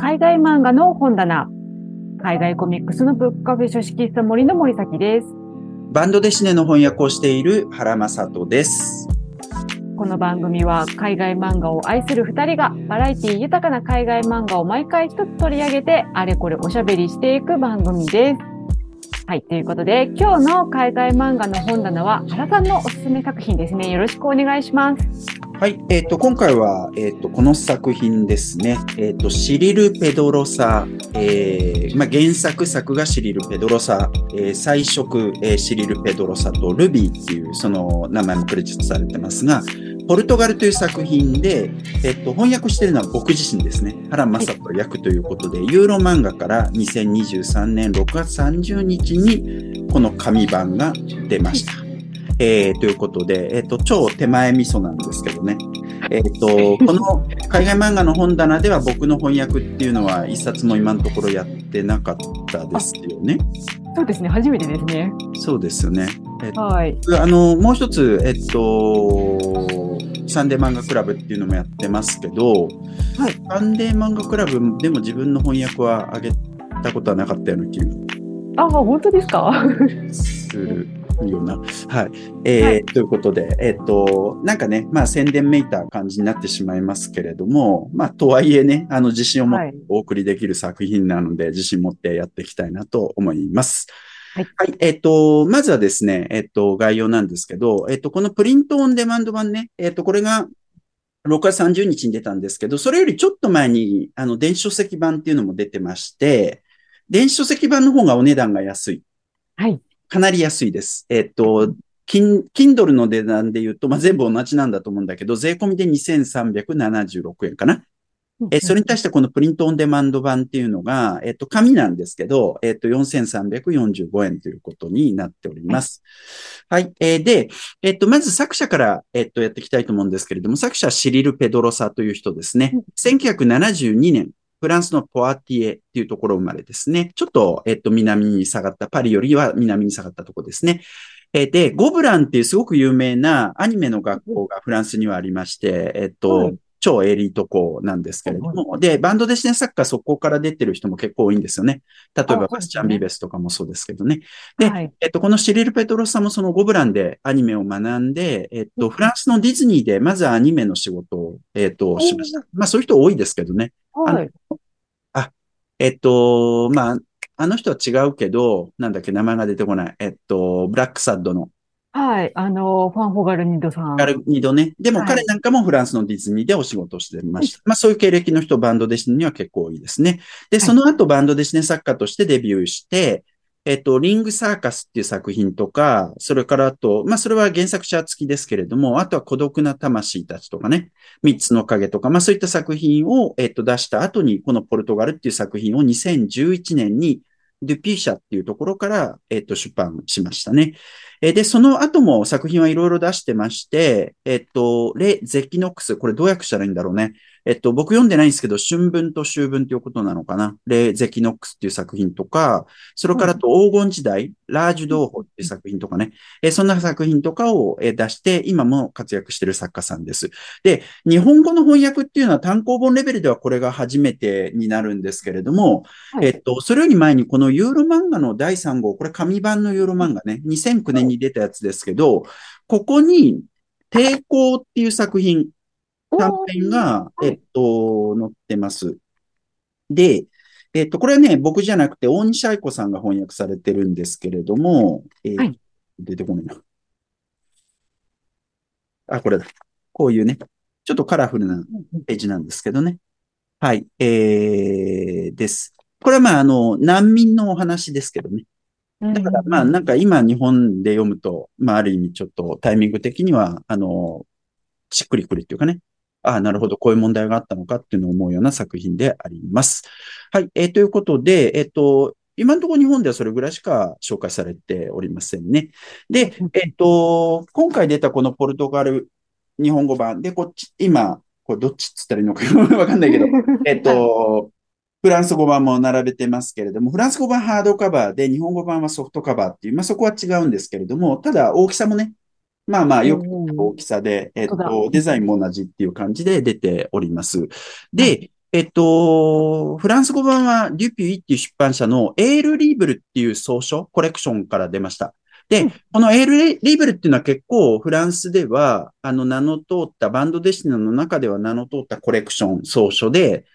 海外漫画の本棚。海外コミックスのブックカフェ書式室森の森崎です。バンドデシネの翻訳をしている原正人です。この番組は海外漫画を愛する二人がバラエティ豊かな海外漫画を毎回一つ取り上げてあれこれおしゃべりしていく番組です。はい。ということで、今日の海外漫画の本棚は原さんのおすすめ作品ですね。よろしくお願いします。はい。えっ、と、今回は、えっ、と、この作品ですね。えっ、と、シリル・ペドロサ、えー、まあ、原作作がシリル・ペドロサ、えー、彩色、えー、シリル・ペドロサとルビーっていう、その名前もクレジットされてますが、ポルトガルという作品で、えっと、翻訳しているのは僕自身ですね。原正人役ということで、ユーロ漫画から2023年6月30日にこの紙版が出ました。えー、ということで、えっ、と、超手前味噌なんですけどね。えっ、と、この海外漫画の本棚では僕の翻訳っていうのは一冊も今のところやってなかったですよね。そうですね。初めてですね。そうですよね。えっとはい。あの、もう一つ、えっと、サンデー漫画クラブっていうのもやってますけど、はいサンデー漫画クラブでも自分の翻訳はあげたことはなかったような気があ、本当ですか？するような。はい。えーはいということで、えっと、なんかね、まあ宣伝めいた感じになってしまいますけれども、まあとはいえね、あの自信を持ってはいお送りできる作品なので、自信持ってやっていきたいなと思います。はいはい。えっ、と、まずはですね、えっ、と、概要なんですけど、えっ、と、このプリントオンデマンド版ね、えっ、と、これが6月30日に出たんですけど、それよりちょっと前に、あの、電子書籍版っていうのも出てまして、電子書籍版の方がお値段が安い。はい。かなり安いです。えっ、と、キン、Kindle の値段で言うと、まあ、全部同じなんだと思うんだけど、税込みで2376円かな。えーそれに対してこのプリントオンデマンド版っていうのが、えっと、紙なんですけど、えっと、4345円ということになっております。はい。えーで、えっと、まず作者から、えっと、やっていきたいと思うんですけれども、作者はシリル・ペドロサという人ですねうん。1972年、フランスのポアティエっていうところ生まれですね。ちょっと、えっと、南に下がった、パリよりは南に下がったところですね。えーで、ゴブランっていうすごく有名なアニメの学校がフランスにはありまして、えっと、はい超エリート校なんですけれども、で、バンドでシネ作家そこから出てる人も結構多いんですよね。例えば、バスチャン・ビベスとかもそうですけどね。ではい。えっと、このシリル・ペトロスさんもそのゴブランでアニメを学んで、えっと、うんフランスのディズニーでまずアニメの仕事を、えっと、しました。まあ、そういう人多いですけどね。はい。えっと、まあ、あの人は違うけど、なんだっけ、名前が出てこない。えっと、ブラックサッドのはい。あの、ファンホガルニドさん。ガルニドね。でもはい彼なんかもフランスのディズニーでお仕事をしてました。まあそういう経歴の人、バンドデシネには結構多いですね。で、いその後バンドデシネ作家としてデビューして、えっと、リングサーカスっていう作品とか、それからあと、まあそれは原作者付きですけれども、あとは孤独な魂たちとかね、三つの影とか、まあそういった作品を、えっと、出した後に、このポルトガルっていう作品を2011年に、 Dupuis 社っていうところから、えっと、出版しましたね。で、その後も作品はいろいろ出してまして、えっと、 Les Équinoxes、これどう訳したらいいんだろうね。えっと、僕読んでないんですけど、春分と秋分ということなのかな？ Les Équinoxes っていう作品とか、それからあと黄金時代、ラージュ同胞っていう作品とかね。えーそんな作品とかをえー出して、今も活躍している作家さんです。で、日本語の翻訳っていうのは単行本レベルではこれが初めてになるんですけれども、はいえっと、それより前にこのユーロ漫画の第3号、これ紙版のユーロ漫画ね、2009年に出たやつですけど、ここに抵抗っていう作品、短編が、えっと、載ってます。で、えっと、これはね、僕じゃなくて大西愛子さんが翻訳されてるんですけれども、えーはい出てこないな。あ、これだ。こういうね、ちょっとカラフルなページなんですけどね。はい、えー、です。これはまあ、あの、難民のお話ですけどね。だからまあ、なんか今日本で読むと、まあ、ある意味ちょっとタイミング的には、あの、しっくりくりっていうかね。ああ、なるほど、こういう問題があったのかっていうのを思うような作品であります。はい、えーということで、えっと、今のところ日本ではそれぐらいしか紹介されておりませんね。でうん、えっと、今回出たこのポルトガル日本語版。で、こっち、今、これどっちっつったらいいのか わかんないけど、えっと、フランス語版も並べてますけれども、フランス語版ハードカバーで、日本語版はソフトカバーっていう、まあそこは違うんですけれども、ただ大きさもね、まあまあよくうん大きさで、えっと、デザインも同じっていう感じで出ております。で、えっと、フランス語版はデュピュイっていう出版社のエールリーブルっていう総書、コレクションから出ました。で、うん。このエールリーブルっていうのは結構フランスでは、あの名の通ったバンドデシネの中では名の通ったコレクション、総書で、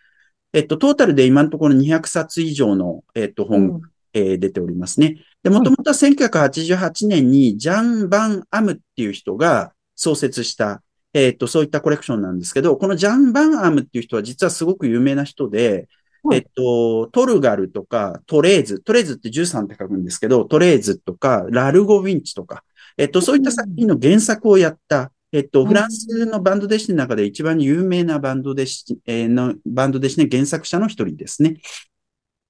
えっと、トータルで今のところ200冊以上の、えっと、本うんえー出ておりますね。で、もともとは1988年にジャン・バン・アムっていう人が創設した、えっと、そういったコレクションなんですけど、このジャン・バン・アムっていう人は実はすごく有名な人で、はいえっと、トルガルとか、トレーズ、トレーズって13って書くんですけど、トレーズとか、ラルゴ・ウィンチとか、えっと、そういった作品の原作をやった、えっと、んフランスのバンド弟子の中で一番有名なバンド弟子、えーの、バンド弟子の原作者の一人ですね。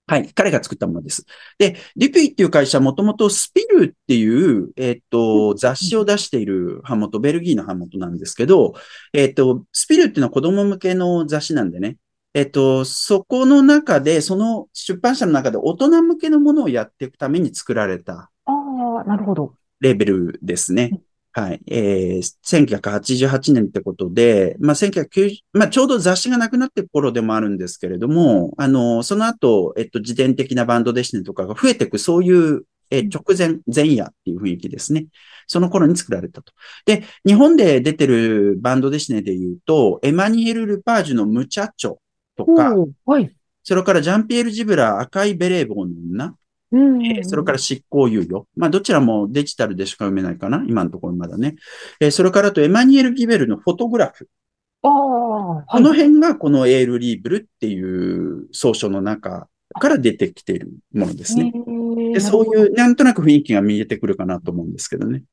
はい。彼が作ったものです。で、デュピュイっていう会社はもともとスピルっていう、えっと、雑誌を出している版元、ベルギーの版元なんですけど、えっと、スピルっていうのは子供向けの雑誌なんでね。えっと、そこの中で、その出版社の中で大人向けのものをやっていくために作られたああ、なるほど。レベルですね。はい。えー、1988年ってことで、まあ、1990、まあ、ちょうど雑誌がなくなってる頃でもあるんですけれども、あの、その後、えっと、自伝的なバンドデシネとかが増えていく、そういう、えー直前、前夜っていう雰囲気ですね。その頃に作られたと。で、日本で出てるバンドデシネで言うと、エマニエル・ルパージュのムチャッチョとか、はい。それからジャンピエール・ジブラ赤いベレー帽の女、うんえーそれから執行猶予。まあ、どちらもデジタルでしか読めないかな今のところまだね。えーそれからあと、エマニエル・ギベルのフォトグラフ。ああ、はい。この辺がこのエール・リーブルっていう総書の中から出てきているものですね。でそういう、なんとなく雰囲気が見えてくるかなと思うんですけどね。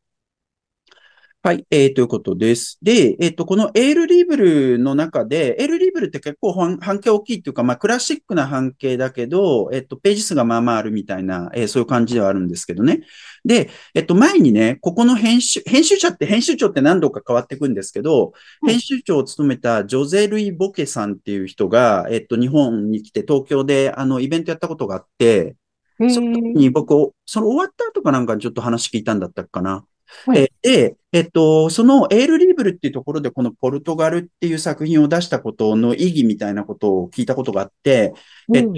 はい、えー、ということです。で、えっ、と、このエールリーブルの中で、エールリーブルって結構反半径大きいっていうか、まあ、クラシックな半径だけど、えっ、と、ページ数がまあまああるみたいな、えーそういう感じではあるんですけどね。で、えっ、と、前にね、ここの編集、編集者って、編集長って何度か変わっていくんですけど、うん編集長を務めたジョゼ・ルイ・ボケさんっていう人が、えっ、と、日本に来て東京で、あの、イベントやったことがあって、へその時ーに僕、その終わった後かなんかにちょっと話聞いたんだったかな。はい。えーで、えっと、そのエール・リーブルっていうところでこのポルトガルっていう作品を出したことの意義みたいなことを聞いたことがあって、えっと、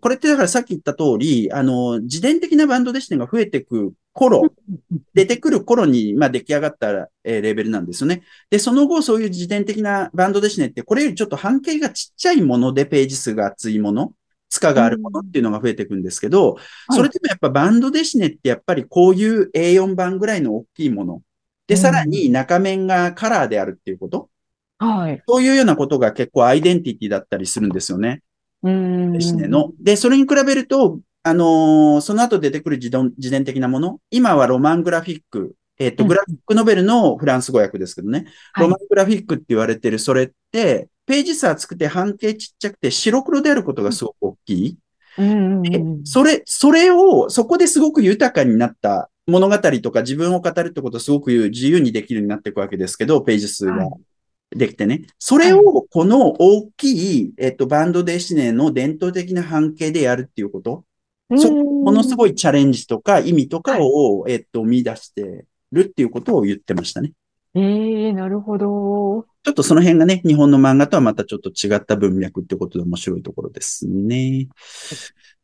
これってだからさっき言った通り、あの、自伝的なバンドデシネが増えていく頃、出てくる頃に、まあ、出来上がった、えーレベルなんですよね。で、その後、そういう自伝的なバンドデシネって、これよりちょっと半径がちっちゃいもので、ページ数が厚いもの、負荷があるものっていうのが増えていくんですけど、はいそれでもやっぱバンドデシネってやっぱりこういう A4 版ぐらいの大きいもの。で、うんさらに中面がカラーであるっていうこと。はい。そういうようなことが結構アイデンティティだったりするんですよね。うん。デシネの。で、それに比べると、あのーその後出てくる自伝自伝的なもの、今はロマングラフィック、えっ、と、うんグラフィックノベルのフランス語訳ですけどね、はいロマングラフィックって言われてるそれって、ページ数厚くて半径ちっちゃくて白黒であることがすごく大きい。うん。でそれ、それを、そこですごく豊かになった物語とか自分を語るってことをすごく自由にできるようになっていくわけですけど、ページ数がはいできてね。それを、この大きい、えっと、バンドデシネの伝統的な半径でやるっていうこと。そものすごい。いチャレンジとか意味とかを、えっと、見出してるっていうことを言ってましたね。ええなるほど。ちょっとその辺がね、日本の漫画とはまたちょっと違った文脈ってことで面白いところですね。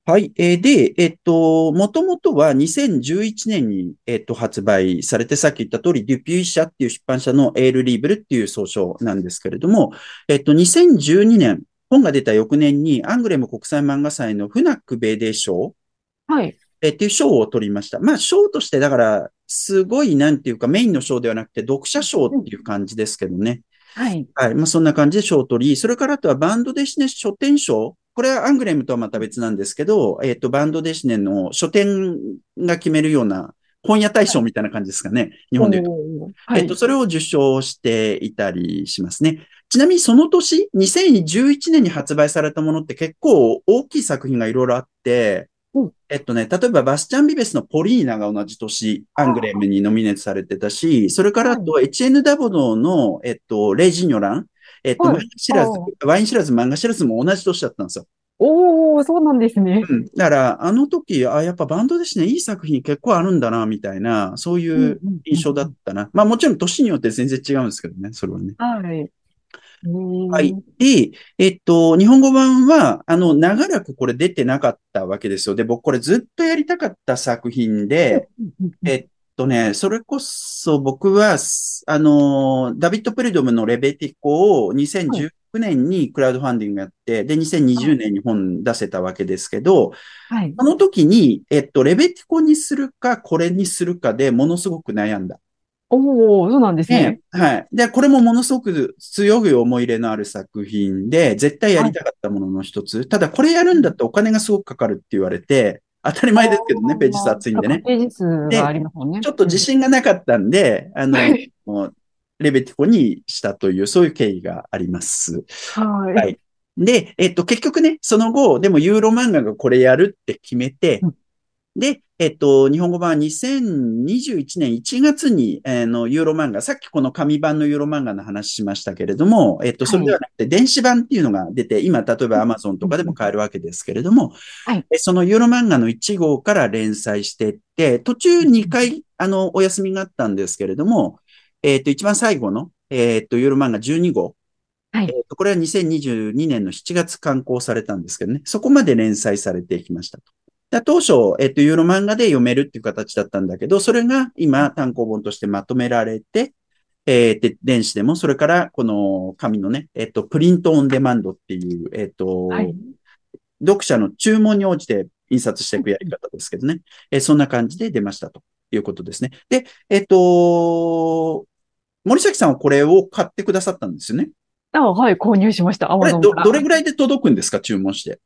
はい。えーで、えっと、もともとは2011年に、えっと、発売されて、さっき言った通り、デュピュイ社っていう出版社のエールリーブルっていう総称なんですけれども、えっと、2012年、本が出た翌年に、アングレム国際漫画祭のフナック米デー賞はい。えっていう賞を取りました。まあ、賞として、だから、すごい、なんていうか、メインの賞ではなくて、読者賞っていう感じですけどね。はい。はい。まあ、そんな感じで賞を取り、それからあとはバンドデシネ書店賞。これはアングレムとはまた別なんですけど、えっ、と、バンドデシネの書店が決めるような本屋大賞みたいな感じですかね。日本で言うと。はい。えっと、それを受賞していたりしますね。ちなみにその年、2011年に発売されたものって結構大きい作品がいろいろあってうん、えっとね、例えばバスチャン・ビベスのポリーナが同じ年、アングレムにノミネートされてたし、それからあと、エチエヌ・ダボドの、えっと、レイジニョラン、えっと、はいワイン知らずあ、ワイン知らず漫画知らずも同じ年だったんですよ。おー、そうなんですね。うん。だから、あの時、あ、やっぱバンドですね、いい作品結構あるんだな、みたいな、そういう印象だったな。まあもちろん年によって全然違うんですけどね、それはね。はい。はい。で、えっと、日本語版は、あの、長らくこれ出てなかったわけですよ。で、僕これずっとやりたかった作品で、えっとね、それこそ僕は、あの、ダビッド・プリドムのレベティコを2019年にクラウドファンディングやって、で、2020年に本出せたわけですけど、はい。その時に、えっと、レベティコにするか、これにするかでものすごく悩んだ。おお、そうなんですね。はい。で、これもものすごく強い思い入れのある作品で、絶対やりたかったものの一つ。はい、ただ、これやるんだったらお金がすごくかかるって言われて、当たり前ですけどね、ページ数厚いんでね。ページ数がありますもんね。ちょっと自信がなかったんで、あの、レベティコにしたという、そういう経緯があります。はい。はい。で、えっと、結局ね、その後、でもユーロ漫画がこれやるって決めて、うん、で、えっと、日本語版は2021年1月に、えー、のユーロ漫画、さっきこの紙版のユーロ漫画の話しましたけれども、えっと、それではなくて電子版っていうのが出て、今、例えば Amazon とかでも買えるわけですけれども、はい、そのユーロ漫画の1号から連載していって、途中2回、あの、お休みがあったんですけれども、えっと、一番最後の、えっと、ユーロ漫画12号、はい。えっと、これは2022年の7月刊行されたんですけどね、そこまで連載されていきましたと。当初、えっと、ユーロ漫画で読めるっていう形だったんだけど、それが今単行本としてまとめられて、えー、で、電子でも、それからこの紙のね、えっと、プリントオンデマンドっていう、えっと、はい、読者の注文に応じて印刷していくやり方ですけどね。えー、そんな感じで出ましたということですね。で、えっと、森崎さんはこれを買ってくださったんですよね？あはい、購入しました。これど、どれぐらいで届くんですか、注文して。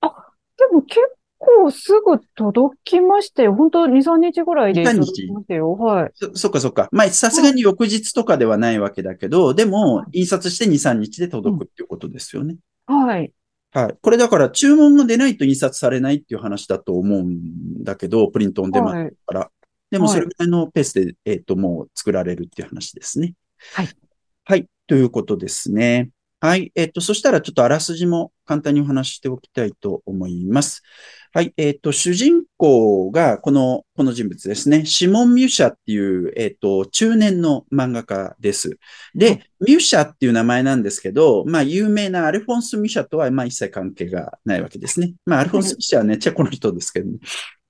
あ、でも結構すぐ届きましたよ。本当2、3日ぐらいで届きましたよ。はい。そ、そっかそっか。まあ、さすがに翌日とかではないわけだけど、でも、印刷して2、3日で届くっていうことですよね。はい。はい。これだから注文が出ないと印刷されないっていう話だと思うんだけど、プリントオンデマンドから。はい、でもそれぐらいのペースで、えっ、ー、と、もう作られるっていう話ですね。はい。はい。ということですね。はい。えっ、ー、と、そしたらちょっとあらすじも簡単にお話ししておきたいと思います。はい。えっ、ー、と、主人公が、この、この人物ですね。シモン・ミュシャっていう、えっ、ー、と、中年の漫画家です。で、ミュシャっていう名前なんですけど、まあ、有名なアルフォンス・ミュシャとは、まあ、一切関係がないわけですね。まあ、アルフォンス・ミュシャはね、チェコの人ですけどね。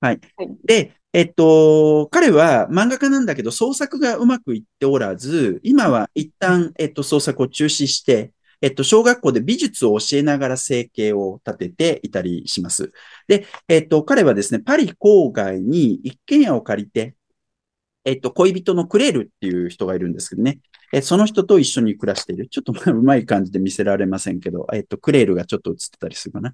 はい。で、えっと、彼は漫画家なんだけど、創作がうまくいっておらず、今は一旦、えっと、創作を中止して、えっと、小学校で美術を教えながら生計を立てていたりします。で、えっと、彼はですね、パリ郊外に一軒家を借りて、えっと、恋人のクレールっていう人がいるんですけどね。えその人と一緒に暮らしている。ちょっと、うまい感じで見せられませんけど、えっと、クレールがちょっと映ってたりするかな。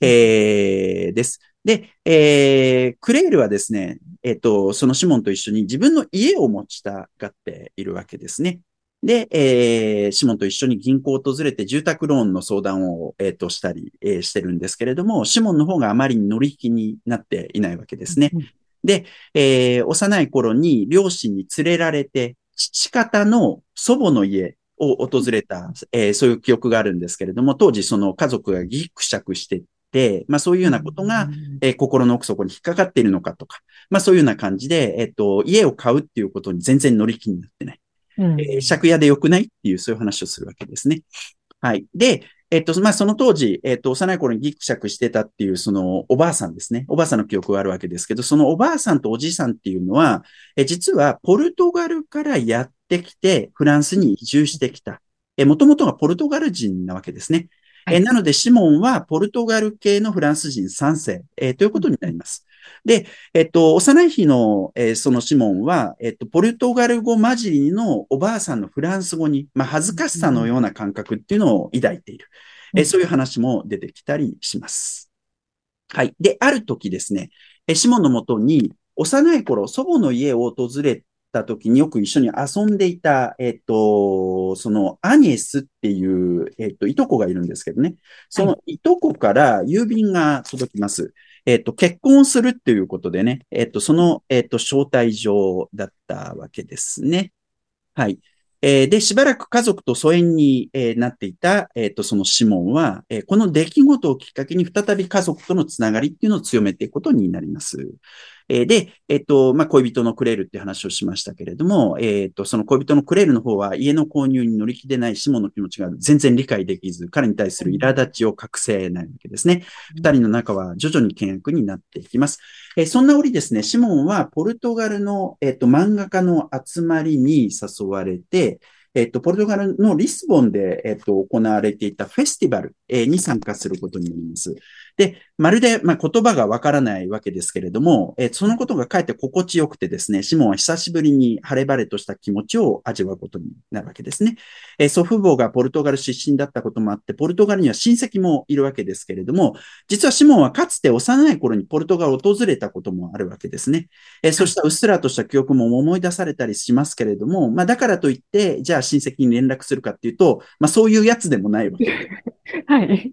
えー、です。で、えー、クレールはですね、えっと、そのシモンと一緒に自分の家を持ちたがっているわけですね。で、えー、シモンと一緒に銀行を訪れて住宅ローンの相談を、えー、としたり、えー、してるんですけれども、シモンの方があまりに乗り引きになっていないわけですね。で、えー、幼い頃に両親に連れられて、父方の祖母の家を訪れた、えー、そういう記憶があるんですけれども、当時その家族がギクシャクしてて、まあそういうようなことが、えー、心の奥底に引っかかっているのかとか、まあそういうような感じで、えっ、ー、と、家を買うっていうことに全然乗り気になってない。うん、えー、借家で良くないっていう、そういう話をするわけですね。はい。で、えっと、まあ、その当時、えっと、幼い頃にギクシャクしてたっていう、その、おばあさんですね。おばあさんの記憶があるわけですけど、そのおばあさんとおじいさんっていうのは、え実は、ポルトガルからやってきて、フランスに移住してきた。え、もともとがポルトガル人なわけですね。えなので、シモンは、ポルトガル系のフランス人3世、えということになります。で、えっと、幼い日の、えー、そのシモンは、えっと、ポルトガル語混じりのおばあさんのフランス語に、まあ、恥ずかしさのような感覚っていうのを抱いている。えー、そういう話も出てきたりします。はい。で、ある時ですね、えシモンのもとに、幼い頃、祖母の家を訪れた時によく一緒に遊んでいた、えっと、そのアニエスっていう、えっと、いとこがいるんですけどね。そのいとこから郵便が届きます。えっ、と、結婚するっていうことでね、えっ、と、その、えっ、と、招待状だったわけですね。はい。えー、で、しばらく家族と疎遠に、えー、なっていた、えっ、と、そのシモンは、え、この出来事をきっかけに再び家族とのつながりっていうのを強めていくことになります。えーで、えっと、まあ、恋人のクレールって話をしましたけれども、えっと、その恋人のクレールの方は家の購入に乗り気でないシモンの気持ちが全然理解できず、彼に対する苛立ちを隠せないわけですね。二人の仲は徐々に険悪になっていきます。えーそんな折ですね、シモンはポルトガルの、えっと、漫画家の集まりに誘われて、えっと、ポルトガルのリスボンで、えっと、行われていたフェスティバルえーに参加することになります。で、まるで、まあ、言葉がわからないわけですけれども、えーそのことがかえって心地よくてですね、シモンは久しぶりに晴れ晴れとした気持ちを味わうことになるわけですね。えー祖父母がポルトガル出身だったこともあって、ポルトガルには親戚もいるわけですけれども、実はシモンはかつて幼い頃にポルトガルを訪れたこともあるわけですね。えー そうしたうっすらとした記憶も思い出されたりしますけれども、まあだからといって、じゃあ親戚に連絡するかっていうと、まあそういうやつでもないわけで。はい。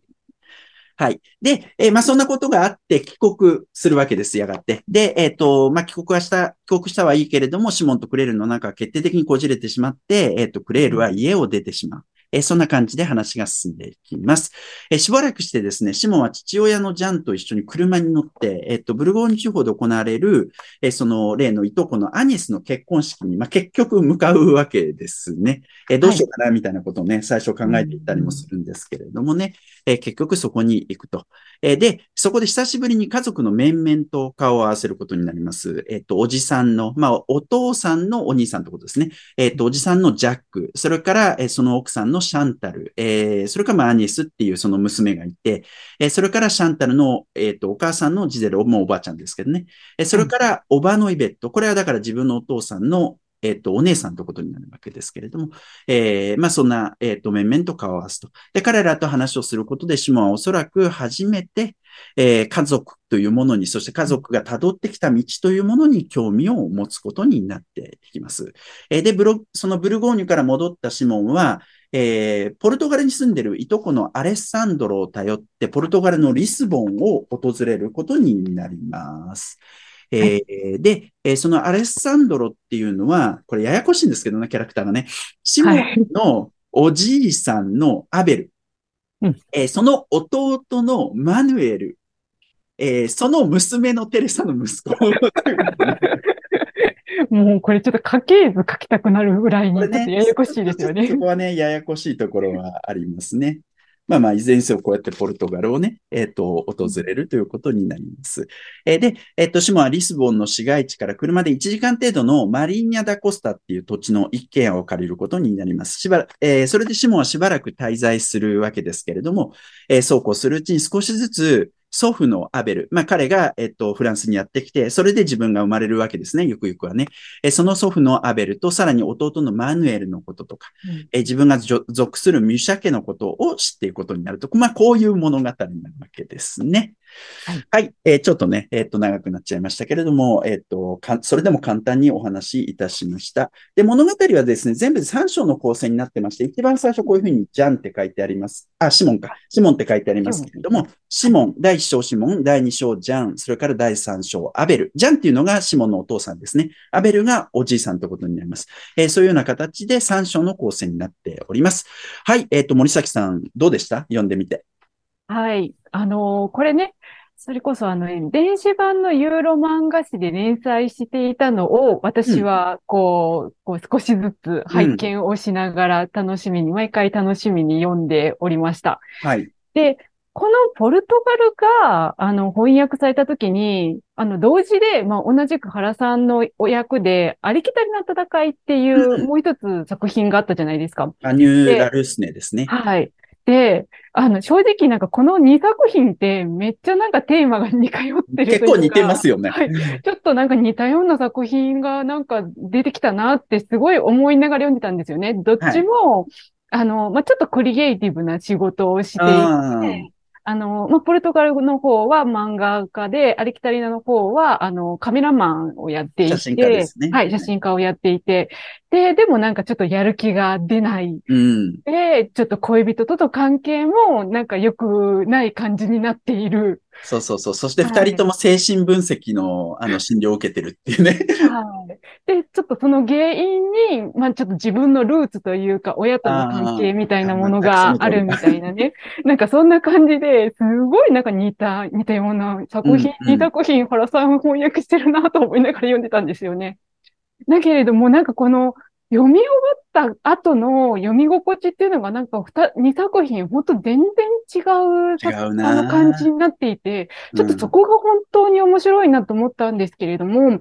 はい。で、えーまあ、そんなことがあって帰国するわけです、やがて。で、えっ、と、まあ、帰国はした、帰国したはいいけれども、シモンとクレールの中は決定的にこじれてしまって、えっ、と、クレールは家を出てしまう。えーそんな感じで話が進んでいきます。えーしばらくしてですね、シモンは父親のジャンと一緒に車に乗って、えっ、と、ブルゴーニュ地方で行われる、えーその例のいとこのアニスの結婚式に、まあ、結局向かうわけですね。えーどうしようかな、みたいなことをね、最初考えていたりもするんですけれどもね、えー結局そこに行くと。えで、そこで久しぶりに家族の面々と顔を合わせることになります。えっ、と、おじさんの、まあ、お父さんのお兄さんってことですね。えっ、と、おじさんのジャック、それから、えその奥さんのシャンタル、えーそれから、まあ、アニスっていうその娘がいて、えーそれからシャンタルの、えっ、と、お母さんのジゼル、もうおばあちゃんですけどね。えーそれから、おばのイベット。これはだから自分のお父さんの、えっ、と、お姉さんということになるわけですけれども、えーまあ、そんな、えっ、と、面々と顔を合わすと。で、彼らと話をすることで、シモンはおそらく初めて、えー家族というものに、そして家族が辿ってきた道というものに興味を持つことになっていきます。えーで、ブロ、そのブルゴーニュから戻ったシモンは、えーポルトガルに住んでるいとこのアレッサンドロを頼って、ポルトガルのリスボンを訪れることになります。えーで、えーそのアレッサンドロっていうのは、これややこしいんですけどね、キャラクターがね。シモンのおじいさんのアベル、うんえーその弟のマヌエル、えーその娘のテレサの息子。もうこれちょっと家系図書きたくなるぐらいに、ちょっこれねとややこしいですよねそ。こはね、ややこしいところはありますね。まあまあ、いずれにせよこうやってポルトガルをね、えっ、と、訪れるということになります。えーで、えっ、と、シモはリスボンの市街地から車で1時間程度のマリーニャ・ダ・コスタっていう土地の一軒家を借りることになります。しばらえーそれでシモはしばらく滞在するわけですけれども、えーそうこうするうちに少しずつ、祖父のアベル、まあ彼が、えっと、フランスにやってきて、それで自分が生まれるわけですね、ゆくゆくはね。えーその祖父のアベルと、さらに弟のマヌエルのこととか、うんえー自分が属するミュシャ家のことを知っていくことになると。まあ、こういう物語になるわけですね。はいえーちょっとね、えっ、と、長くなっちゃいましたけれども、えっ、とか、それでも簡単にお話しいたしました。で、物語はですね、全部で3章の構成になってまして、一番最初こういうふうにジャンって書いてあります。あ、シモンか。シモンって書いてありますけれども、シモン、第1章シモン、第2章ジャン、それから第3章アベル。ジャンっていうのがシモンのお父さんですね。アベルがおじいさんということになります。えーそういうような形で3章の構成になっております。はい。えっ、と、森崎さん、どうでした？読んでみて。はい。あのーこれね、それこそあの、電子版のユーロ漫画誌で連載していたのを、私はこう、こう少しずつ拝見をしながら楽しみに、毎回楽しみに読んでおりました。はい。で、このポルトガルが、あの、翻訳されたときに、あの、同時で、まあ、同じく原さんのお役で、ありきたりな戦いっていうう、んもう一つ作品があったじゃないですか。アニューラルスネですね。はい。で、あの、正直なんかこの2作品ってめっちゃなんかテーマが似通ってる。結構似てますよね。はい。ちょっとなんか似たような作品がなんか出てきたなってすごい思いながら読んでたんですよね。どっちも、あの、まあ、ちょっとクリエイティブな仕事をしていて、あの、まあ、ポルトガルの方は漫画家で、アリキタリナの方は、あの、カメラマンをやっていて、写真家ですねはい、写真家をやっていて、で、でもなんかちょっとやる気が出ない。うん。で、ちょっと恋人との関係もなんか良くない感じになっている。そうそうそう。そして二人とも精神分析の、あの、診療を受けてるっていうね。はい。で、ちょっとその原因に、まあちょっと自分のルーツというか、親との関係みたいなものがあるみたいなね。なんかそんな感じで、すごいなんか似た、似たような作品、うんうん似作品、原さん翻訳してるなと思いながら読んでたんですよね。だけれども、なんかこの、読み終わった後の読み心地っていうのがなんか二二作品、本当全然違う作の感じになっていて、ちょっとそこが本当に面白いなと思ったんですけれども、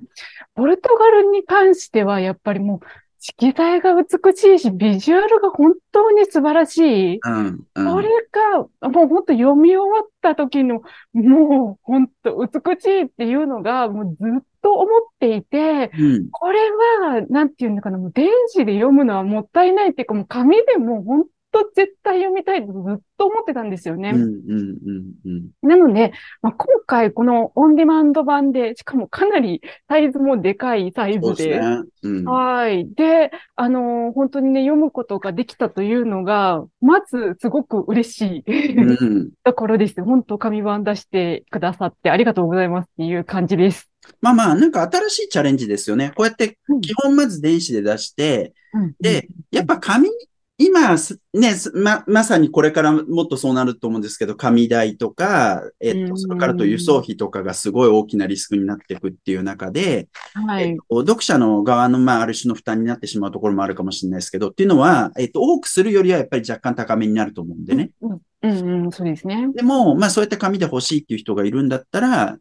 ポルトガルに関してはやっぱりもう色彩が美しいし、ビジュアルが本当に素晴らしい。うん、うん。これが、もう本当読み終わった時の、もう本当美しいっていうのが、もうずっと思っていて、うん、これは、なんていうのかな、もう電子で読むのはもったいないっていうか、もう紙でもう本当絶対読みたいとずっと思ってたんですよね。うん、うん、うん、うん。なので、まあ、今回このオンデマンド版で、しかもかなりサイズもでかいサイズで、ですね。うん。はい。で、あのー本当にね、読むことができたというのが、まずすごく嬉しいうん。ところです。本当紙版出してくださってありがとうございますっていう感じです。まあまあ、なんか新しいチャレンジですよね。こうやってうん基本まず電子で出して、うんで、やっぱ紙、今す、ね、すま、まさにこれからもっとそうなると思うんですけど、紙代とか、えっうんと、それからと輸送費とかがすごい大きなリスクになっていくっていう中で、はい。えっと、読者の側の、まあ、ある種の負担になってしまうところもあるかもしれないですけど、っていうのは、えっと、多くするよりはやっぱり若干高めになると思うんでね。うん、うん、うん、そうですね。でも、まあ、そうやって紙で欲しいっていう人がいるんだったら、うん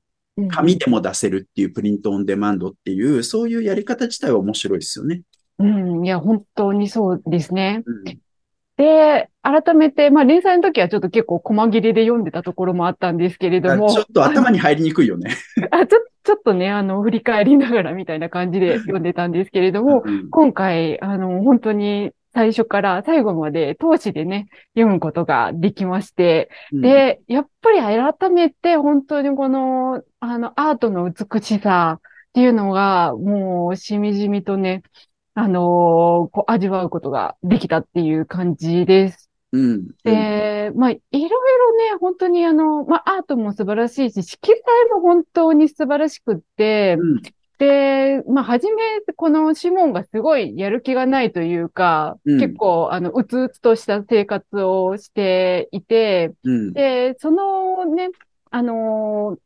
紙でも出せるっていうプリントオンデマンドっていう、そういうやり方自体は面白いですよね。うん、いや、本当にそうですね。うんで、改めて、まあ、連載の時はちょっと結構細切れで読んでたところもあったんですけれども、あちょっと頭に入りにくいよね。あ、ちょ、ちょっとね、あの、振り返りながらみたいな感じで読んでたんですけれども、うん今回、あの、本当に最初から最後まで通しでね、読むことができまして、うんで、やっぱり改めて本当にこの、あの、アートの美しさっていうのが、もう、しみじみとね、あのこう、味わうことができたっていう感じです。うん。で、まあ、いろいろね、本当にあの、まあ、アートも素晴らしいし、色彩も本当に素晴らしくって、うんで、まあ、初め、このシモンがすごいやる気がないというか、うん結構、あの、うつうつとした生活をしていて、うん。で、そのね、あの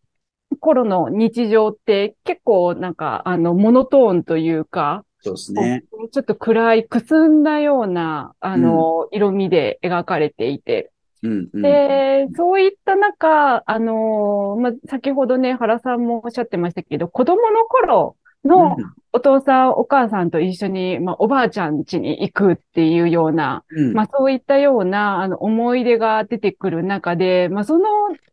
頃の日常って結構なんか、あの、モノトーンというか、そうですね。ちょっと暗い、くすんだような、あの、色味で描かれていて、うん。うん。で、そういった中、あのーまあ、先ほどね、原さんもおっしゃってましたけど、子供の頃のお父さん、お母さんと一緒に、まあ、おばあちゃん家に行くっていうような、うん。まあ、そういったような、あの、思い出が出てくる中で、まあ、その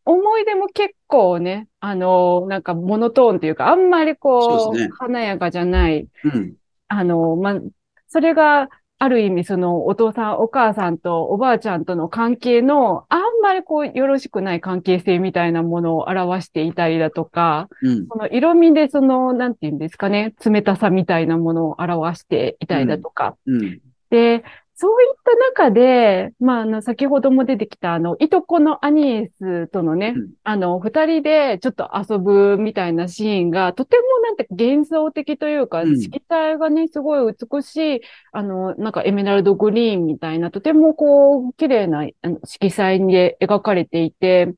思い出も結構ね、あのなんかモノトーンというか、あんまりこう、そうね華やかじゃない、うん。あの、まあ、それが、ある意味、その、お父さん、お母さんとおばあちゃんとの関係の、あんまりこう、よろしくない関係性みたいなものを表していたりだとか、うん。その色味でその、なんていうんですかね、冷たさみたいなものを表していたりだとか。うん。で、そういった中で、まあ、あの、先ほども出てきた、あの、いとこのアニエスとのね、うん。あの、二人でちょっと遊ぶみたいなシーンが、とてもなんて幻想的というか、うん。色彩がね、すごい美しい、あの、なんかエメラルドグリーンみたいな、とてもこう、綺麗な色彩で描かれていて、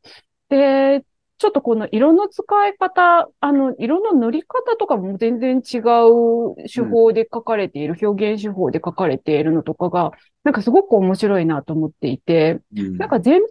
で、ちょっとこの色の使い方、あの、色の塗り方とかも全然違う手法で書かれている、表現手法で書かれているのとかが、なんかすごく面白いなと思っていて、うん。なんか全編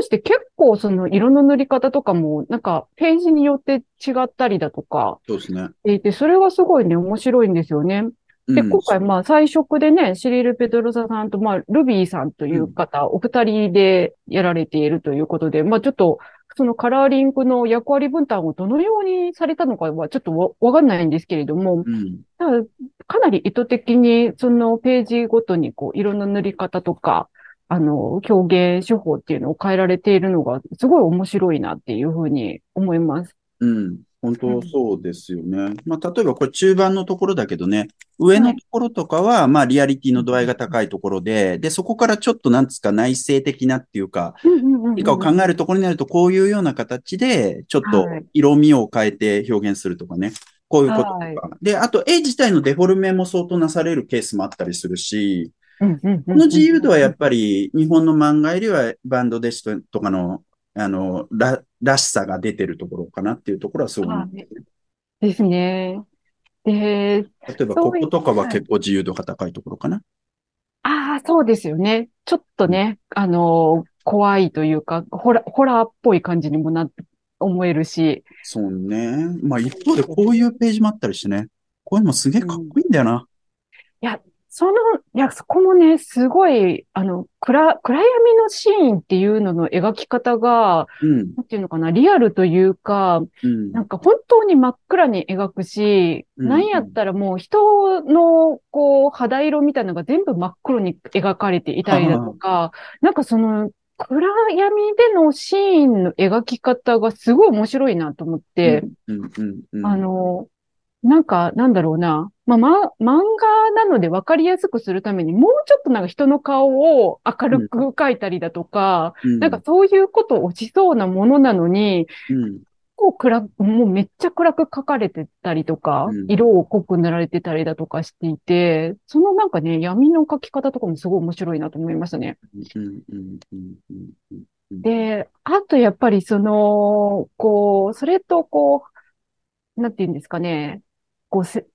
通して結構その色の塗り方とかも、なんかページによって違ったりだとかそうですね。いて、それがすごいね、面白いんですよね。で、うん今回、まあ、最初でね、シリル・ペドロサさんと、まあ、ルビーさんという方、お二人でやられているということで、まあ、ちょっと、そのカラーリングの役割分担をどのようにされたのかはちょっとわわかんないんですけれども、うん。ただかなり意図的にそのページごとにこう色の塗り方とか、あの、表現手法っていうのを変えられているのがすごい面白いなっていうふうに思います。うん。本当そうですよね。まあ、例えばこれ中盤のところだけどね、上のところとかは、まあ、リアリティの度合いが高いところで、で、そこからちょっとなんつうか内省的なっていうか、何かを考えるところになると、こういうような形で、ちょっと色味を変えて表現するとかね。こういうこととか。はい、で、あと絵自体のデフォルメも相当なされるケースもあったりするし、この自由度はやっぱり日本の漫画よりはバンドデシとかのあの、ら、らしさが出てるところかなっていうところはすごい、ね。ですね。で、例えばこことかは結構自由度が高いところかな。ああ、そうですよね。ちょっとね、うん、あの、怖いというか、ホラ、ホラーっぽい感じにもな思えるし。そうね。まあ一方でこういうページもあったりしてね。こういうのもすげえかっこいいんだよな。うん、いや、その、いや、そこもね、すごい、あの、暗、暗闇のシーンっていうのの描き方が、うん、なんていうのかな、リアルというか、うん、なんか本当に真っ暗に描くし、うん、なんやったらもう人の、こう、肌色みたいなのが全部真っ黒に描かれていたりだとか、なんかその、暗闇でのシーンの描き方がすごい面白いなと思って、あの、なんか、なんだろうな。まあ、ま、漫画なので分かりやすくするために、もうちょっとなんか人の顔を明るく描いたりだとか、うん、なんかそういうことをしそうなものなのに、うん、こう暗もうめっちゃ暗く描かれてたりとか、うん、色を濃く塗られてたりだとかしていて、そのなんかね、闇の描き方とかもすごい面白いなと思いましたね。で、あとやっぱりその、こう、それとこう、なんて言うんですかね、こうせ、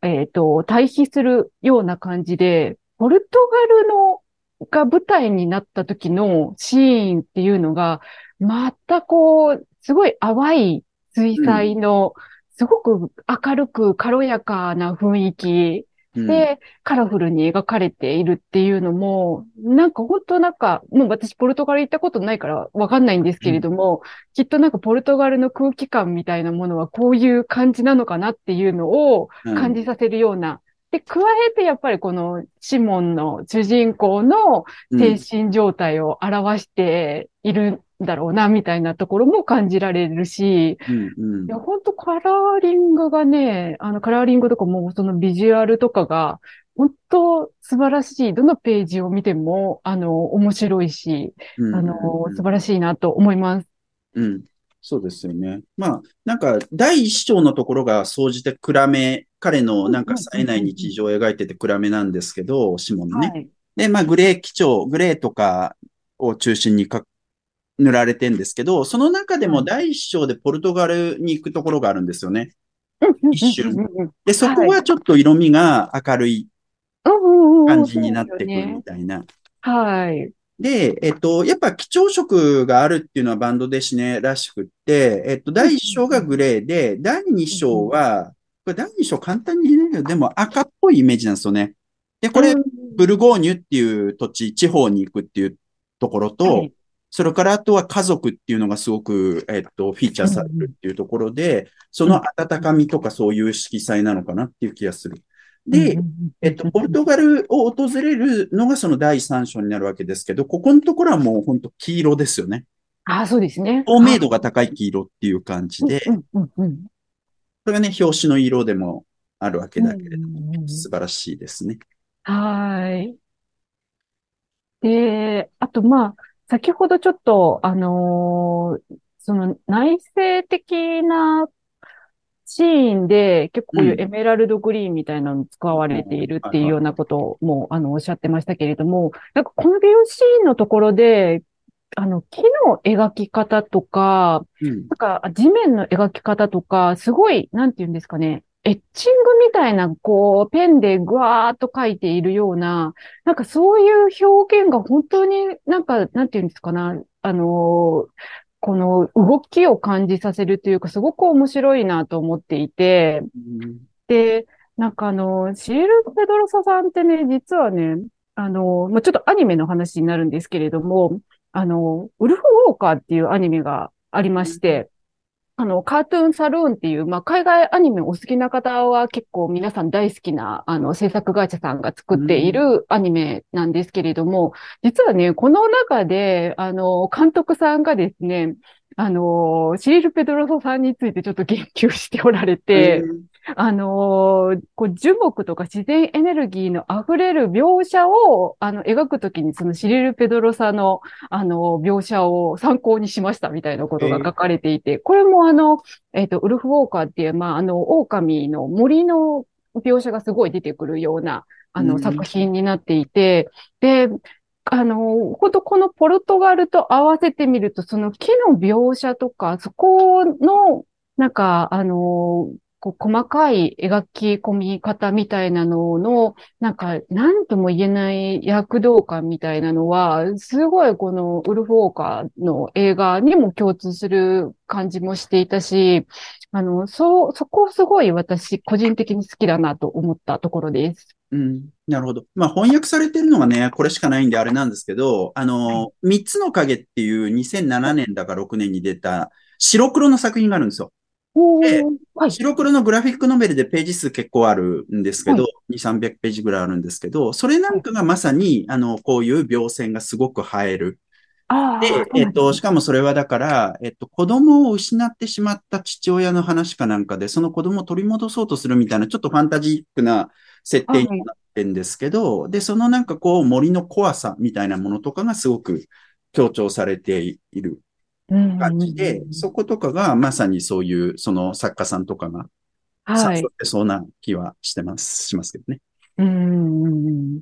えっ、ー、と、対比するような感じで、ポルトガルのが舞台になった時のシーンっていうのが、またこう、すごい淡い水彩の、すごく明るく軽やかな雰囲気で、カラフルに描かれているっていうのも、なんか本当なんか、もう私ポルトガル行ったことないからわかんないんですけれども、うん、きっとなんかポルトガルの空気感みたいなものはこういう感じなのかなっていうのを感じさせるような、で、加えてやっぱりこのシモンの主人公の精神状態を表しているだろうな、みたいなところも感じられるし、うんうん、いや、本当カラーリングがね、あの、カラーリングとかも、そのビジュアルとかが、本当素晴らしい。どのページを見ても、あの、面白いし、うんうんうん、あの、素晴らしいなと思います。うん。そうですよね。まあ、なんか、第一章のところが総じて暗め、彼のなんか冴えない日常を描いてて暗めなんですけど、シモンね。はい、で、まあ、グレー基調、グレーとかを中心に書塗られてんですけど、その中でも第一章でポルトガルに行くところがあるんですよね。一瞬。で、そこはちょっと色味が明るい感じになってくるみたいな。はい。で、えっと、やっぱ基調色があるっていうのはバンドデシネらしくって、えっと、第一章がグレーで、第二章は、これ第二章簡単に言えないけど、でも赤っぽいイメージなんですよね。で、これ、ブルゴーニュっていう土地、地方に行くっていうところと、はいそれからあとは家族っていうのがすごく、えっと、フィーチャーされるっていうところで、その温かみとかそういう色彩なのかなっていう気がする。で、えっと、ポルトガルを訪れるのがその第三章になるわけですけど、ここのところはもう本当黄色ですよね。ああ、そうですね。透明度が高い黄色っていう感じで、これがね、表紙の色でもあるわけだけれども、素晴らしいですね。はい。で、あと、まあ、先ほどちょっと、あのー、その内省的なシーンで結構こういうエメラルドグリーンみたいなの使われているっていうようなことも、あの、おっしゃってましたけれども、なんかこの美容シーンのところで、あの、木の描き方とか、うん、なんか地面の描き方とか、すごい、なんて言うんですかね、エッチングみたいな、こう、ペンでぐわーっと書いているような、なんかそういう表現が本当になんか、なんていうんですかな、あのこの動きを感じさせるというか、すごく面白いなと思っていて、うん、で、なんかあの、シエル・ペドロサさんってね、実はね、あの、まあ、ちょっとアニメの話になるんですけれども、あの、ウルフ・ウォーカーっていうアニメがありまして、あの、カートゥーンサルーンっていう、まあ、海外アニメお好きな方は結構皆さん大好きな、あの、制作会社さんが作っているアニメなんですけれども、うん、実はね、この中で、あの、監督さんがですね、あの、シリル・ペドロソさんについてちょっと言及しておられて、あの、こう樹木とか自然エネルギーの溢れる描写を、あの、描くときにそのシリル・ペドロサの、あの、描写を参考にしましたみたいなことが書かれていて、これもあの、えっ、と、ウルフ・ウォーカーっていう、まあ、あの、狼の森の描写がすごい出てくるような、あの、作品になっていて、で、あの、本当このポルトガルと合わせてみると、その木の描写とか、そこの、なんか、あの、こう細かい描き込み方みたいなのの、なんか、何とも言えない躍動感みたいなのは、すごいこのウルフ・ウォーカーの映画にも共通する感じもしていたし、あの、そう、そこすごい私個人的に好きだなと思ったところです。うん。なるほど。まあ翻訳されてるのがね、これしかないんであれなんですけど、あの、三、はい、つの影っていう2007年だか6年に出た白黒の作品があるんですよ。で、はい、白黒のグラフィックノベルでページ数結構あるんですけど、はい、2、300ページぐらいあるんですけど、それなんかがまさに、あの、こういう描線がすごく映える。で、えっと、しかもそれはだから、えっと、子供を失ってしまった父親の話かなんかで、その子供を取り戻そうとするみたいな、ちょっとファンタジックな設定になってるんですけど、はい、で、そのなんかこう森の怖さみたいなものとかがすごく強調されている感じで、そことかがまさにそういう、その作家さんとかが、はい。ってそうな気はしてます、しますけどね。うん。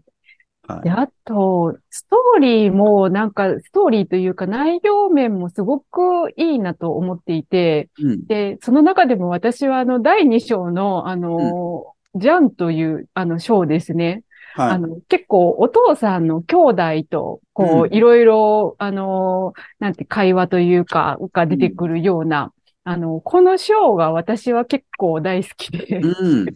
はい。で、あと、ストーリーも、なんか、ストーリーというか内容面もすごくいいなと思っていて、うん、で、その中でも私は、あの、第2章の、あの、うん、ジャンという、あの、章ですね。はい、あの、結構お父さんの兄弟と、こう、いろいろ、あの、なんて会話というか、が出てくるような、うん、あの、このショーが私は結構大好きで。うん。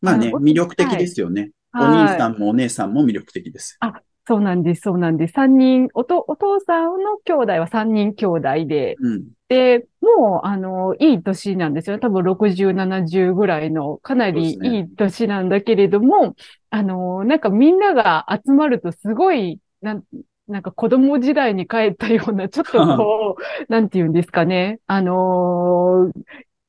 まあね、魅力的ですよね。はい、お兄さんもお姉さんも魅力的です。あ、そうなんです、そうなんです。三人、おと、お父さんの兄弟は三人兄弟で、うん、で、もう、あの、いい年なんですよ。多分60、70ぐらいの、かなりいい年なんだけれども、ね、あの、なんかみんなが集まるとすごい、なん、なんか子供時代に帰ったような、ちょっとこう、なんて言うんですかね。あの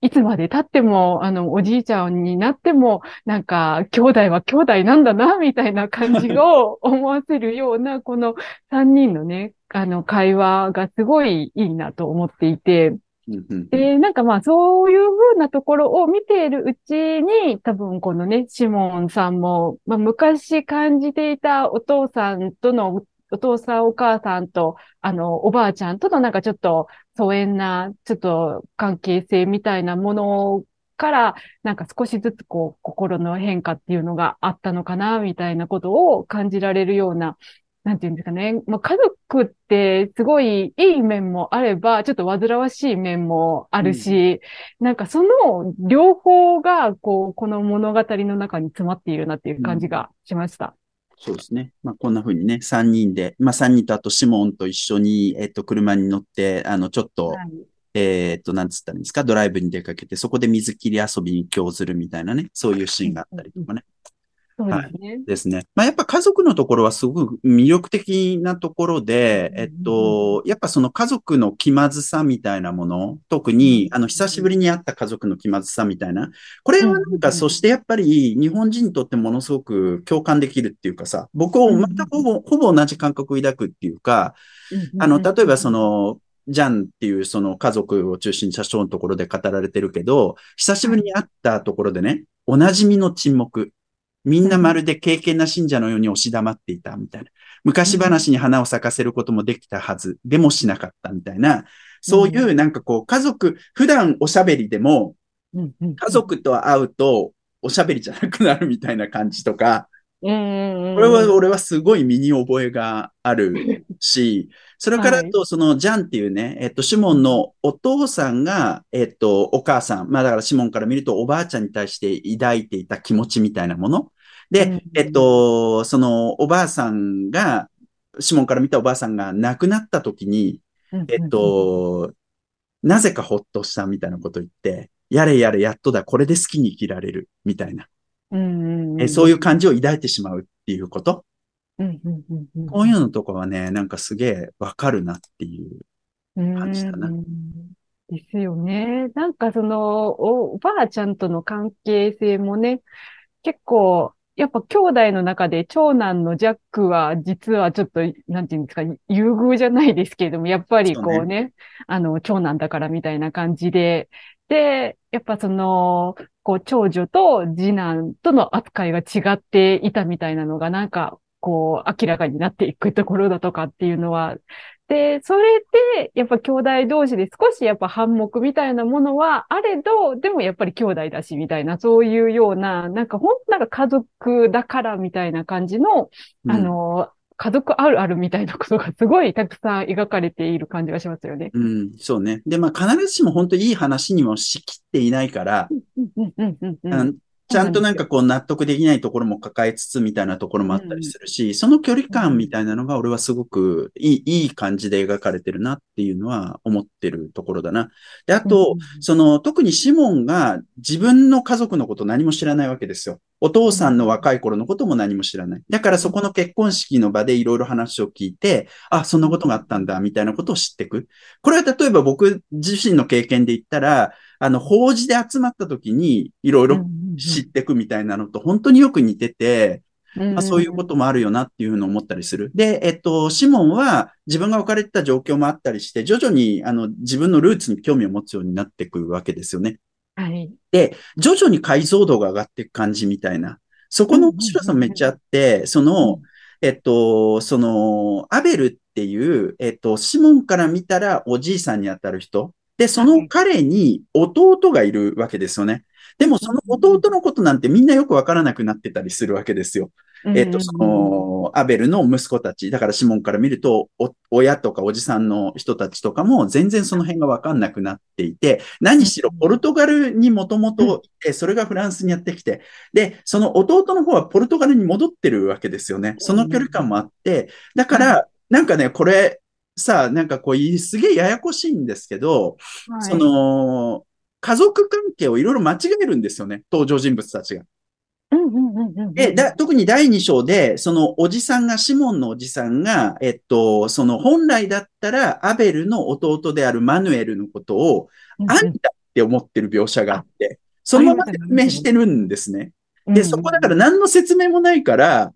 いつまで経っても、あの、おじいちゃんになっても、なんか、兄弟は兄弟なんだな、みたいな感じを思わせるような、この三人のね、あの、会話がすごいいいなと思っていて、で、なんかまあそういうふうなところを見ているうちに、多分このね、シモンさんも、まあ昔感じていたお父さんとのお父さんお母さんと、あの、おばあちゃんとのなんかちょっと疎遠な、ちょっと関係性みたいなものから、なんか少しずつこう、心の変化っていうのがあったのかな、みたいなことを感じられるような、なんていうんですかね。まあ、家族ってすごいいい面もあれば、ちょっと煩わしい面もあるし、うん、なんかその両方が、こう、この物語の中に詰まっているなっていう感じがしました。そうですね。まあ、こんな風にね、3人で、まあ、3人とあとシモンと一緒に、えっと、車に乗って、あの、ちょっと、はい、えっと、なんつったらいいんですか、ドライブに出かけて、そこで水切り遊びに今日するみたいなね、そういうシーンがあったりとかね。そうですね。はい、ですね。まあ、やっぱ家族のところはすごく魅力的なところで、えっと、やっぱその家族の気まずさみたいなもの、特に、あの、久しぶりに会った家族の気まずさみたいな、これはなんか、そしてやっぱり日本人にとってものすごく共感できるっていうかさ、僕を全くほぼ、ほぼ同じ感覚を抱くっていうか、あの、例えばその、ジャンっていうその家族を中心に社長のところで語られてるけど、久しぶりに会ったところでね、おなじみの沈黙。みんなまるで敬虔な信者のように押し黙っていたみたいな。昔話に花を咲かせることもできたはず。でもしなかったみたいな。そういうなんかこう家族、普段おしゃべりでも、家族と会うとおしゃべりじゃなくなるみたいな感じとか、これは俺はすごい身に覚えがあるし、それからと、そのジャンっていうね、えっと、シモンのお父さんが、えっと、お母さん、まあだからシモンから見るとおばあちゃんに対して抱いていた気持ちみたいなもの。で、えっと、そのおばあさんが、シモンから見たおばあさんが亡くなった時に、えっと、なぜかほっとしたみたいなこと言って、やれやれやっとだ、これで好きに生きられる、みたいな。えそういう感じを抱いてしまうっていうこと？こういうのとかはね、なんかすげえわかるなっていう感じだな。ですよね。なんかその、おばあちゃんとの関係性もね、結構、やっぱ兄弟の中で長男のジャックは実はちょっと、なんていうんですか、優遇じゃないですけれども、やっぱりこうね、あの、長男だからみたいな感じで、で、やっぱその、こう、長女と次男との扱いが違っていたみたいなのが、なんか、こう、明らかになっていくところだとかっていうのは、で、それで、やっぱ兄弟同士で少しやっぱ反目みたいなものはあれど、でもやっぱり兄弟だし、みたいな、そういうような、なんかほんなんか家族だからみたいな感じの、うん、あの、家族あるあるみたいなことがすごいたくさん描かれている感じがしますよね。うん、そうね。で、まあ必ずしも本当いい話にもしきっていないから、ちゃんとなんかこう納得できないところも抱えつつみたいなところもあったりするし、うん、その距離感みたいなのが俺はすごくいいいい感じで描かれてるなっていうのは思ってるところだな。で、あと、うん、その特にシモンが自分の家族のこと何も知らないわけですよ。お父さんの若い頃のことも何も知らない。だからそこの結婚式の場でいろいろ話を聞いて、あ、そんなことがあったんだ、みたいなことを知っていく。これは例えば僕自身の経験で言ったら、あの、法事で集まった時にいろいろ知っていくみたいなのと本当によく似てて、まあ、そういうこともあるよなっていうふうに思ったりする。で、えっと、シモンは自分が置かれてた状況もあったりして、徐々にあの自分のルーツに興味を持つようになっていくわけですよね。はい。で、徐々に解像度が上がっていく感じみたいな。そこの面白さめっちゃあって、その、えっと、その、アベルっていう、えっと、シモンから見たらおじいさんにあたる人。で、その彼に弟がいるわけですよね。でもその弟のことなんてみんなよくわからなくなってたりするわけですよ。えっと、その、アベルの息子たち、だからシモンから見ると、親とかおじさんの人たちとかも全然その辺がわかんなくなっていて、何しろポルトガルにもともと、それがフランスにやってきて、で、その弟の方はポルトガルに戻ってるわけですよね。その距離感もあって、だから、なんかね、これ、さあ、なんかこう、すげえややこしいんですけど、はい、その、家族関係をいろいろ間違えるんですよね、登場人物たちが。で、だ、特に第2章で、そのおじさんが、シモンのおじさんが、えっと、その本来だったら、アベルの弟であるマヌエルのことを、あんたって思ってる描写があって、そのまま説明してるんですね。で、そこだから何の説明もないから、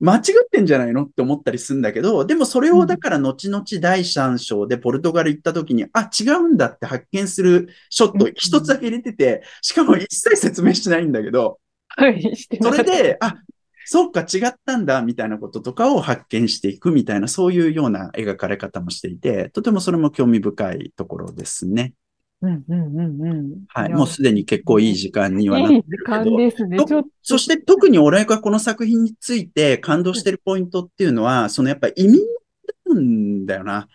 間違ってんじゃないのって思ったりするんだけど、でもそれをだから後々第3章でポルトガル行った時に、あ、違うんだって発見するショット一つだけ入れてて、しかも一切説明しないんだけど、はい、それで、あ、そっか違ったんだみたいなこととかを発見していくみたいな、そういうような描かれ方もしていて、とてもそれも興味深いところですね。うんうんうんうん。はい。もうすでに結構いい時間にはなってるけど。いい時間ですね。そして特に俺がこの作品について感動してるポイントっていうのは、そのやっぱ移民なんだよな。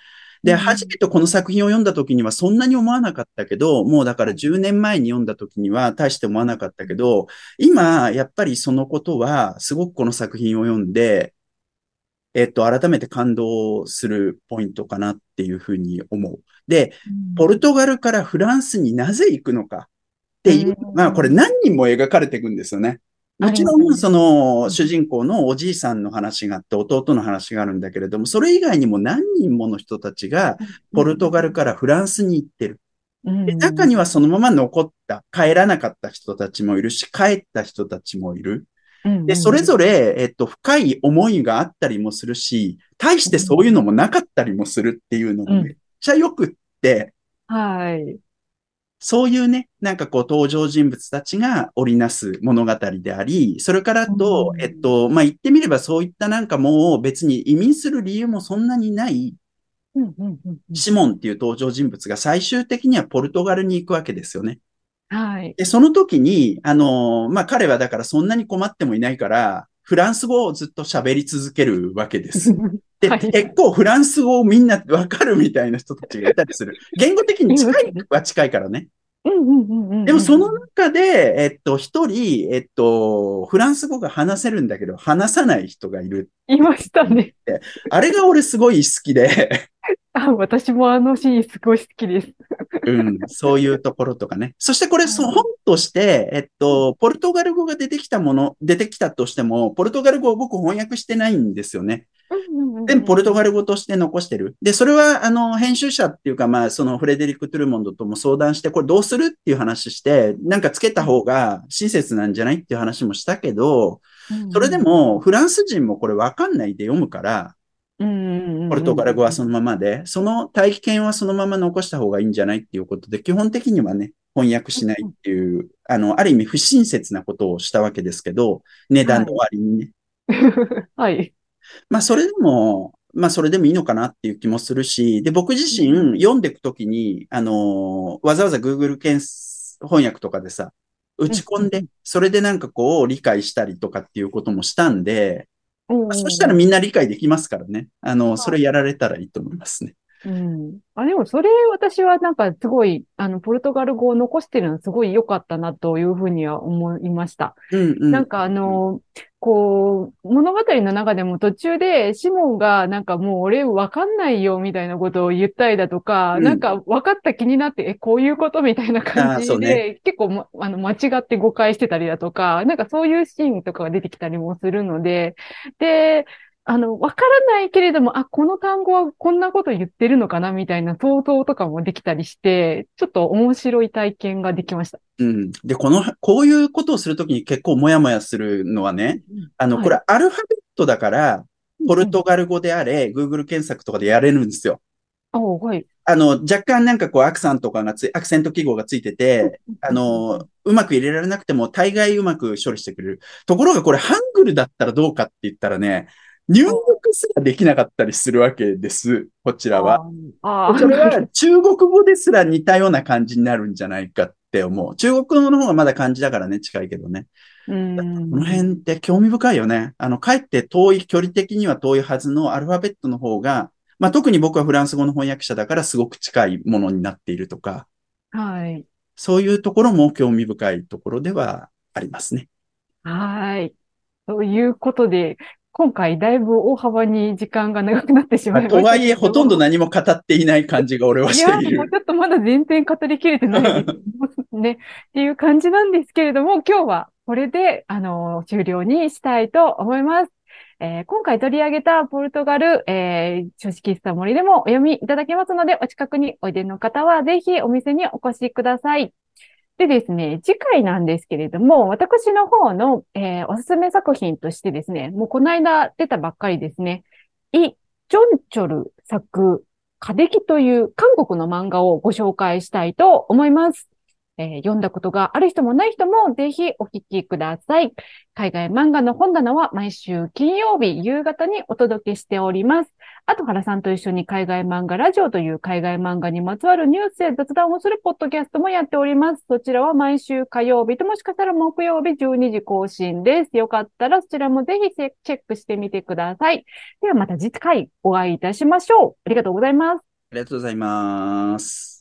で、初めてこの作品を読んだ時にはそんなに思わなかったけど、もうだから10年前に読んだ時には大して思わなかったけど、今、やっぱりそのことは、すごくこの作品を読んで、えっと、改めて感動するポイントかなっていうふうに思う。で、ポルトガルからフランスになぜ行くのかっていうのが、これ何人も描かれていくんですよね。もちろん、その、主人公のおじいさんの話があって、弟の話があるんだけれども、それ以外にも何人もの人たちが、ポルトガルからフランスに行ってる。で中にはそのまま残った、帰らなかった人たちもいるし、帰った人たちもいる。で、それぞれ、えっと、深い思いがあったりもするし、対してそういうのもなかったりもするっていうのがめっちゃよくって、はい。そういうね、なんかこう登場人物たちが織りなす物語であり、それからと、えっと、まあ、言ってみればそういったなんかもう別に移民する理由もそんなにない、シモンっていう登場人物が最終的にはポルトガルに行くわけですよね。はい。で、その時に、あの、まあ、彼はだからそんなに困ってもいないから、フランス語をずっと喋り続けるわけです。で、はい、結構フランス語をみんなわかるみたいな人たちがいたりする。言語的に近いは近いからね。でもその中で、えっと、一人、えっと、フランス語が話せるんだけど、話さない人がいる。いましたね。あれが俺すごい好きで あ、私もあのシーンすごい好きです。うん、そういうところとかね。そしてこれ、その本として、えっと、ポルトガル語が出てきたもの、出てきたとしても、ポルトガル語を僕翻訳してないんですよね。全部ポルトガル語として残してる。で、それは、あの、編集者っていうか、まあ、そのフレデリック・トゥルモンドとも相談して、これどうするっていう話して、なんかつけた方が親切なんじゃないっていう話もしたけど、それでも、フランス人もこれわかんないで読むから、ポルトガル語はそのままで、その大気圏はそのまま残した方がいいんじゃないっていうことで、基本的にはね、翻訳しないっていう、あの、ある意味不親切なことをしたわけですけど、値段の割にね。はい。まあ、それでも、まあ、それでもいいのかなっていう気もするし、で、僕自身読んでいくときに、あの、わざわざ Google 検翻訳とかでさ、打ち込んで、それでなんかこう理解したりとかっていうこともしたんで、まあ、そしたらみんな理解できますからね。あの、それやられたらいいと思いますね。うん。あ、でもそれ私はなんかすごい、あの、ポルトガル語を残してるのはすごい良かったなというふうには思いました。うんうん、なんかあの、こう、物語の中でも途中でシモンがなんかもう俺わかんないよみたいなことを言ったりだとか、うん、なんか分かった気になって、え、こういうことみたいな感じで、ね、結構、あの、間違って誤解してたりだとか、なんかそういうシーンとかが出てきたりもするので、で、あの、わからないけれども、あ、この単語はこんなこと言ってるのかなみたいな想像とかもできたりして、ちょっと面白い体験ができました。うん。で、この、こういうことをするときに結構もやもやするのはね、あの、これアルファベットだから、ポルトガル語であれ、Google 検索とかでやれるんですよ。あ、はい。あの、若干なんかこうアクサンとかがつい、アクセント記号がついてて、あの、うまく入れられなくても大概うまく処理してくれる。ところがこれハングルだったらどうかって言ったらね、入力すらできなかったりするわけです。こちらは。それは中国語ですら似たような感じになるんじゃないかって思う。中国語の方がまだ漢字だからね、近いけどね。うんこの辺って興味深いよね。あの、かえって遠い、距離的には遠いはずのアルファベットの方が、まあ、特に僕はフランス語の翻訳者だからすごく近いものになっているとか。はい。そういうところも興味深いところではありますね。はい。ということで、今回だいぶ大幅に時間が長くなってしまいました。とはいえ、ほとんど何も語っていない感じが俺はしている。いや、もうちょっとまだ全然語りきれてないですね。っていう感じなんですけれども、今日はこれで、あの、終了にしたいと思います。えー、今回取り上げたポルトガル、えー、書式スタ森でもお読みいただけますので、お近くにおいでの方はぜひお店にお越しください。でですね、次回なんですけれども、私の方の、えー、おすすめ作品としてですね、もうこの間出たばっかりですね、イ・ジョンチョル作、カデキという韓国の漫画をご紹介したいと思います。えー、読んだことがある人もない人もぜひお聞きください。海外漫画の本棚は毎週金曜日夕方にお届けしております。あと、原さんと一緒に海外漫画ラジオという海外漫画にまつわるニュースや雑談をするポッドキャストもやっております。そちらは毎週火曜日ともしかしたら木曜日12時更新です。よかったらそちらもぜひチェックしてみてください。ではまた次回お会いいたしましょう。ありがとうございます。ありがとうございます。